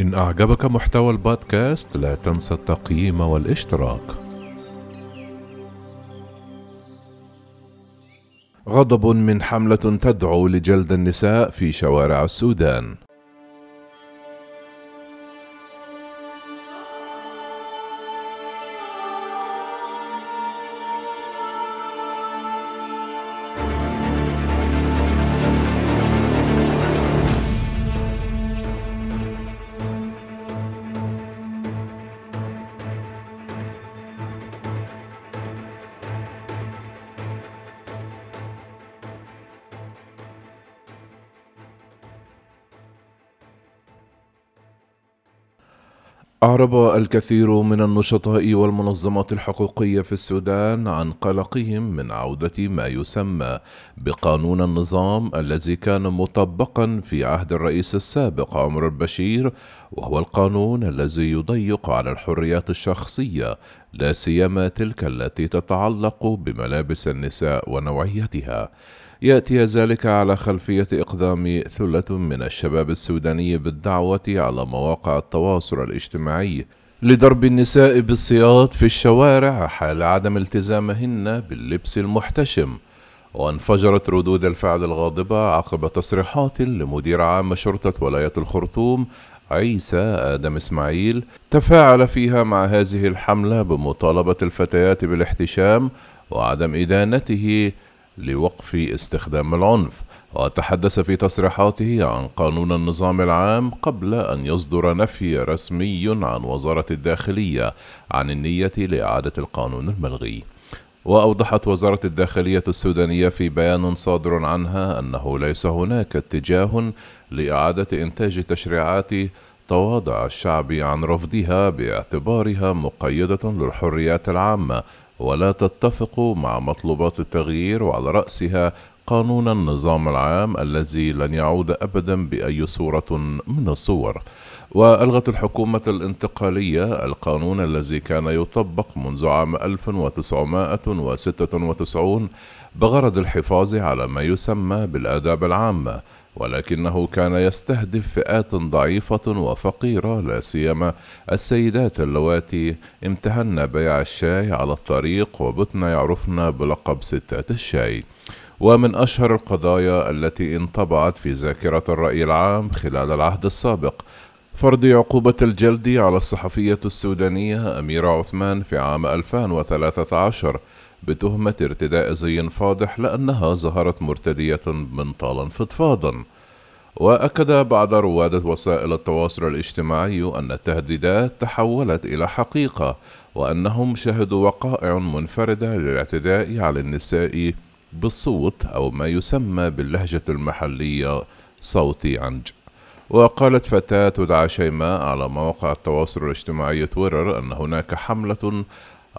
إن أعجبك محتوى البودكاست لا تنسى التقييم والاشتراك. غضب من حملة تدعو لجلد النساء في شوارع السودان. أعرب الكثير من النشطاء والمنظمات الحقوقية في السودان عن قلقهم من عودة ما يسمى بقانون النظام الذي كان مطبقا في عهد الرئيس السابق عمر البشير وهو القانون الذي يضيق على الحريات الشخصية لا سيما تلك التي تتعلق بملابس النساء ونوعيتها. يأتي ذلك على خلفية إقدام ثلة من الشباب السوداني بالدعوة على مواقع التواصل الاجتماعي لضرب النساء بالسياط في الشوارع حال عدم التزامهن باللبس المحتشم. وانفجرت ردود الفعل الغاضبة عقب تصريحات لمدير عام شرطة ولاية الخرطوم عيسى آدم إسماعيل تفاعل فيها مع هذه الحملة بمطالبة الفتيات بالاحتشام وعدم إدانته لوقف استخدام العنف وتحدث في تصريحاته عن قانون النظام العام قبل أن يصدر نفي رسمي عن وزارة الداخلية عن النية لإعادة القانون الملغي. وأوضحت وزارة الداخلية السودانية في بيان صادر عنها أنه ليس هناك اتجاه لإعادة إنتاج تشريعات تواضع الشعب عن رفضها باعتبارها مقيدة للحريات العامة ولا تتفق مع مطلوبات التغيير وعلى رأسها قانون النظام العام الذي لن يعود أبدا بأي صورة من الصور. وألغت الحكومة الانتقالية القانون الذي كان يطبق منذ عام 1996 بغرض الحفاظ على ما يسمى بالآداب العامة ولكنه كان يستهدف فئات ضعيفة وفقيرة لا سيما السيدات اللواتي. امتهن بيع الشاي على الطريق وبتن يعرفن بلقب ستات الشاي. ومن أشهر القضايا التي انطبعت في ذاكرة الرأي العام خلال العهد السابق فرض عقوبة الجلد على الصحفية السودانية أميرة عثمان في عام 2013 بتهمة ارتداء زي فاضح لأنها ظهرت مرتدية منطالا فضفاضا. وأكد بعض رواد وسائل التواصل الاجتماعي أن التهديدات تحولت إلى حقيقة وأنهم شهدوا وقائع منفردة للاعتداء على النساء بالصوت أو ما يسمى باللهجة المحلية صوتي عنج. وقالت فتاة تدعى شيماء على مواقع التواصل الاجتماعي تويتر أن هناك حملة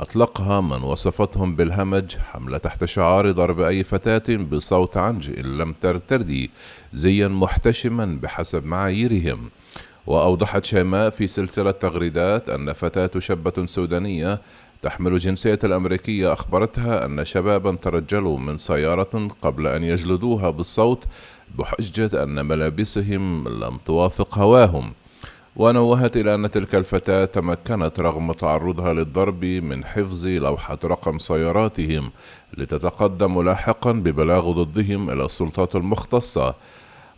أطلقها من وصفتهم بالهمج حملة تحت شعار ضرب أي فتاة بصوت عنج إن لم ترتدي زيا محتشما بحسب معاييرهم. وأوضحت شيماء في سلسلة تغريدات أن فتاة شابة سودانية تحمل الجنسية الأمريكية أخبرتها أن شبابا ترجلوا من سيارة قبل أن يجلدوها بالصوت بحجة أن ملابسهم لم توافق هواهم. ونوهت إلى أن تلك الفتاة تمكنت رغم تعرضها للضرب من حفظ لوحة رقم سياراتهم لتتقدم لاحقا ببلاغ ضدهم إلى السلطات المختصة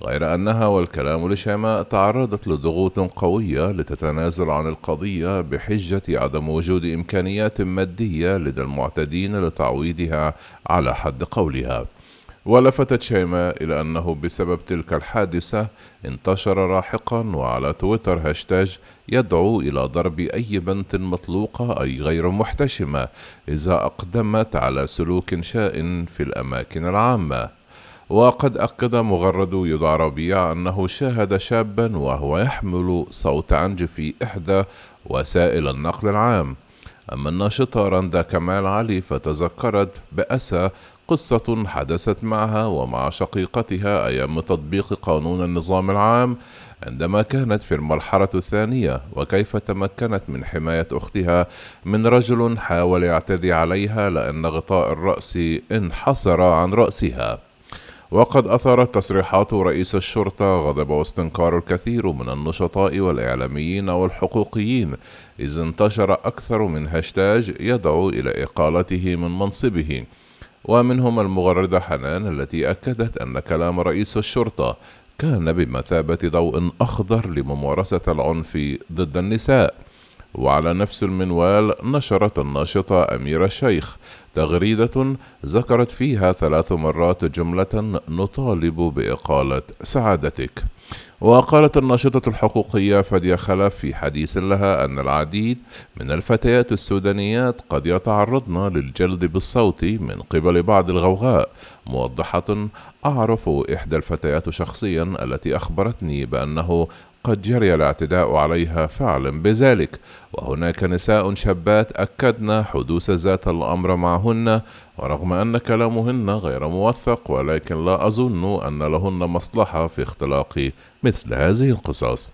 غير أنها والكلام لشيماء تعرضت لضغوط قوية لتتنازل عن القضية بحجة عدم وجود إمكانيات مادية لدى المعتدين لتعويضها على حد قولها. ولفتت شيماء إلى أنه بسبب تلك الحادثة انتشر لاحقا وعلى تويتر هاشتاج يدعو إلى ضرب أي بنت مطلوقة أي غير محتشمة إذا أقدمت على سلوك شائن في الأماكن العامة. وقد أكد مغرد يدعى ربيع أنه شاهد شابا وهو يحمل صوت عنج في إحدى وسائل النقل العام. أما الناشطة رندا كمال علي فتذكرت بأسى قصة حدثت معها ومع شقيقتها أيام تطبيق قانون النظام العام عندما كانت في المرحلة الثانية وكيف تمكنت من حماية أختها من رجل حاول يعتدي عليها لأن غطاء الرأس انحسر عن رأسها. وقد أثارت تصريحات رئيس الشرطة غضب واستنكار الكثير من النشطاء والإعلاميين والحقوقيين إذ انتشر أكثر من هاشتاج يدعو إلى إقالته من منصبه. ومنهم المغردة حنان التي أكدت أن كلام رئيس الشرطة كان بمثابة ضوء أخضر لممارسة العنف ضد النساء. وعلى نفس المنوال نشرت الناشطة أميرة الشيخ. تغريدة ذكرت فيها ثلاث مرات جملة نطالب بإقالة سعادتك. وقالت الناشطة الحقوقية فدية خلف في حديث لها أن العديد من الفتيات السودانيات قد يتعرضن للجلد بالصوت من قبل بعض الغوغاء. موضحة أعرف إحدى الفتيات شخصيا التي أخبرتني بأنه قد جري الاعتداء عليها فعلا بذلك وهناك نساء شابات أكدن حدوث ذات الأمر معهن ورغم أن كلامهن غير موثق ولكن لا أظن أن لهن مصلحة في اختلاق مثل هذه القصص.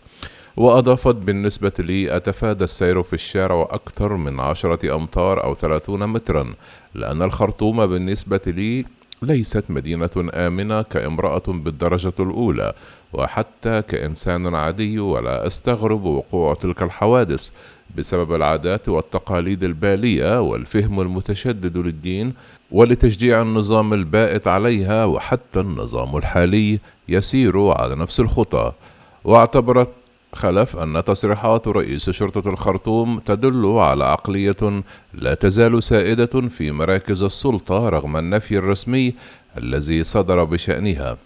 وأضافت بالنسبة لي أتفادى السير في الشارع أكثر من عشرة أمتار أو ثلاثون مترا لأن الخرطوم بالنسبة لي ليست مدينة آمنة كامرأة بالدرجة الأولى. وحتى كإنسان عادي ولا أستغرب وقوع تلك الحوادث بسبب العادات والتقاليد البالية والفهم المتشدد للدين ولتشجيع النظام البائت عليها وحتى النظام الحالي يسير على نفس الخطى. واعتبرت خلف أن تصريحات رئيس شرطة الخرطوم تدل على عقلية لا تزال سائدة في مراكز السلطة رغم النفي الرسمي الذي صدر بشأنها.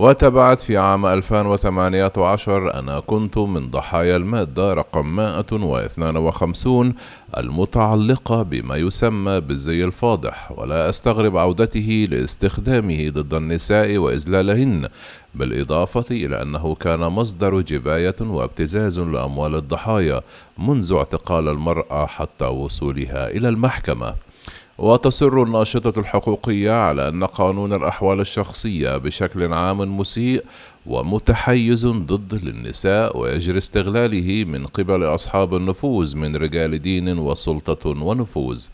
وتبعت في عام 2018 أنا كنت من ضحايا المادة رقم 152 المتعلقة بما يسمى بالزي الفاضح ولا أستغرب عودته لاستخدامه ضد النساء وإذلالهن بالإضافة إلى أنه كان مصدر جباية وابتزاز لأموال الضحايا منذ اعتقال المرأة حتى وصولها إلى المحكمة. وتصر الناشطة الحقوقية على أن قانون الأحوال الشخصية بشكل عام مسيء ومتحيز ضد النساء ويجري استغلاله من قبل أصحاب النفوذ من رجال دين وسلطة ونفوذ.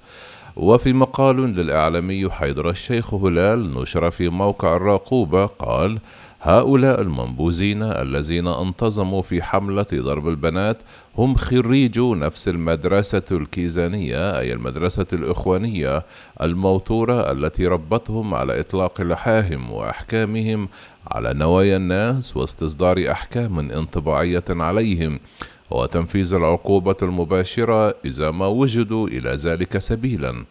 وفي مقال للإعلامي حيدر الشيخ هلال نشر في موقع الراقوبة قال هؤلاء المنبوذين الذين انتظموا في حملة ضرب البنات هم خريجو نفس المدرسة الكيزانية أي المدرسة الإخوانية الموتورة التي ربتهم على إطلاق لحاهم وأحكامهم على نوايا الناس واستصدار أحكام انطباعية عليهم. وتنفيذ العقوبة المباشرة إذا ما وجدوا إلى ذلك سبيلا.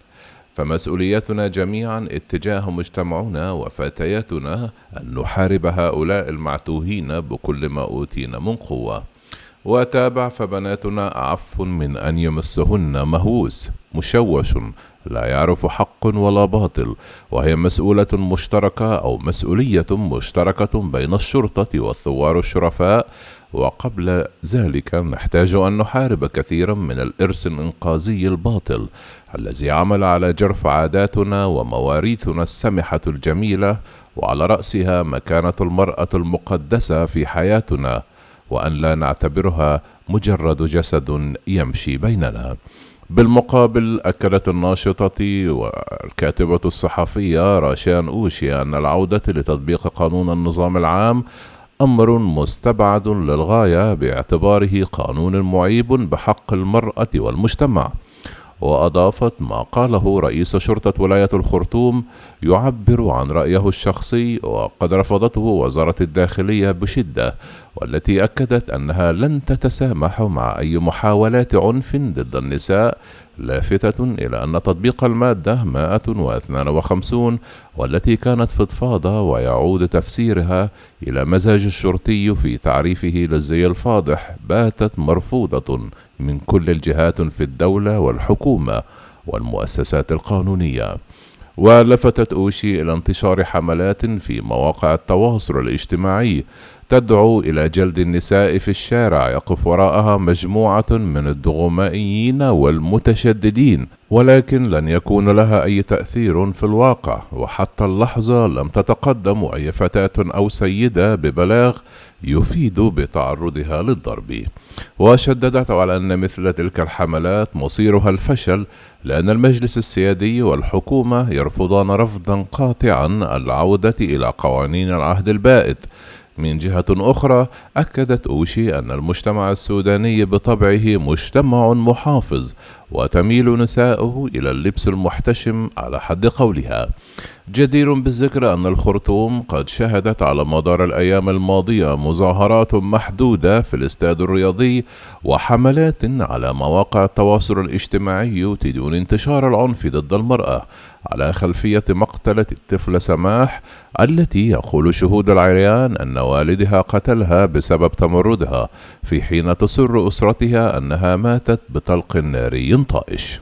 فمسؤوليتنا جميعا اتجاه مجتمعنا وفتياتنا أن نحارب هؤلاء المعتوهين بكل ما أوتينا من قوة. وتابع فبناتنا أعف من أن يمسهن مهووس مشوش لا يعرف حق ولا باطل وهي مسؤولة مشتركة أو مسؤولية مشتركة بين الشرطة والثوار الشرفاء وقبل ذلك نحتاج أن نحارب كثيرا من الإرث الإنقاذي الباطل الذي عمل على جرف عاداتنا ومواريثنا السمحة الجميلة وعلى رأسها مكانة المرأة المقدسة في حياتنا وأن لا نعتبرها مجرد جسد يمشي بيننا. بالمقابل أكدت الناشطة والكاتبة الصحفية راشان أوشي أن العودة لتطبيق قانون النظام العام أمر مستبعد للغاية باعتباره قانون معيب بحق المرأة والمجتمع. وأضافت ما قاله رئيس شرطة ولاية الخرطوم يعبر عن رأيه الشخصي وقد رفضته وزارة الداخلية بشدة والتي أكدت أنها لن تتسامح مع أي محاولات عنف ضد النساء لافتة إلى أن تطبيق المادة 152 والتي كانت فضفاضة ويعود تفسيرها إلى مزاج الشرطي في تعريفه للزي الفاضح. باتت مرفوضة من كل الجهات في الدولة والحكومة والمؤسسات القانونية. ولفتت أوشي إلى انتشار حملات في مواقع التواصل الاجتماعي تدعو إلى جلد النساء في الشارع يقف وراءها مجموعة من الدغمائيين والمتشددين ولكن لن يكون لها أي تأثير في الواقع وحتى اللحظة لم تتقدم أي فتاة أو سيدة ببلاغ يفيد بتعرضها للضرب. وشددت على أن مثل تلك الحملات مصيرها الفشل لأن المجلس السيادي والحكومة يرفضان رفضا قاطعا العودة إلى قوانين العهد البائد من جهة أخرى أكدت أوشي أن المجتمع السوداني بطبعه مجتمع محافظ وتميل نساؤه إلى اللبس المحتشم على حد قولها. جدير بالذكر أن الخرطوم قد شهدت على مدار الأيام الماضية مظاهرات محدودة في الاستاد الرياضي وحملات على مواقع التواصل الاجتماعي تدون انتشار العنف ضد المرأة على خلفية مقتلة الطفلة سماح التي يقول شهود العريان أن والدها قتلها بسبب تمردها في حين تصر أسرتها أنها ماتت بطلق ناري. طائش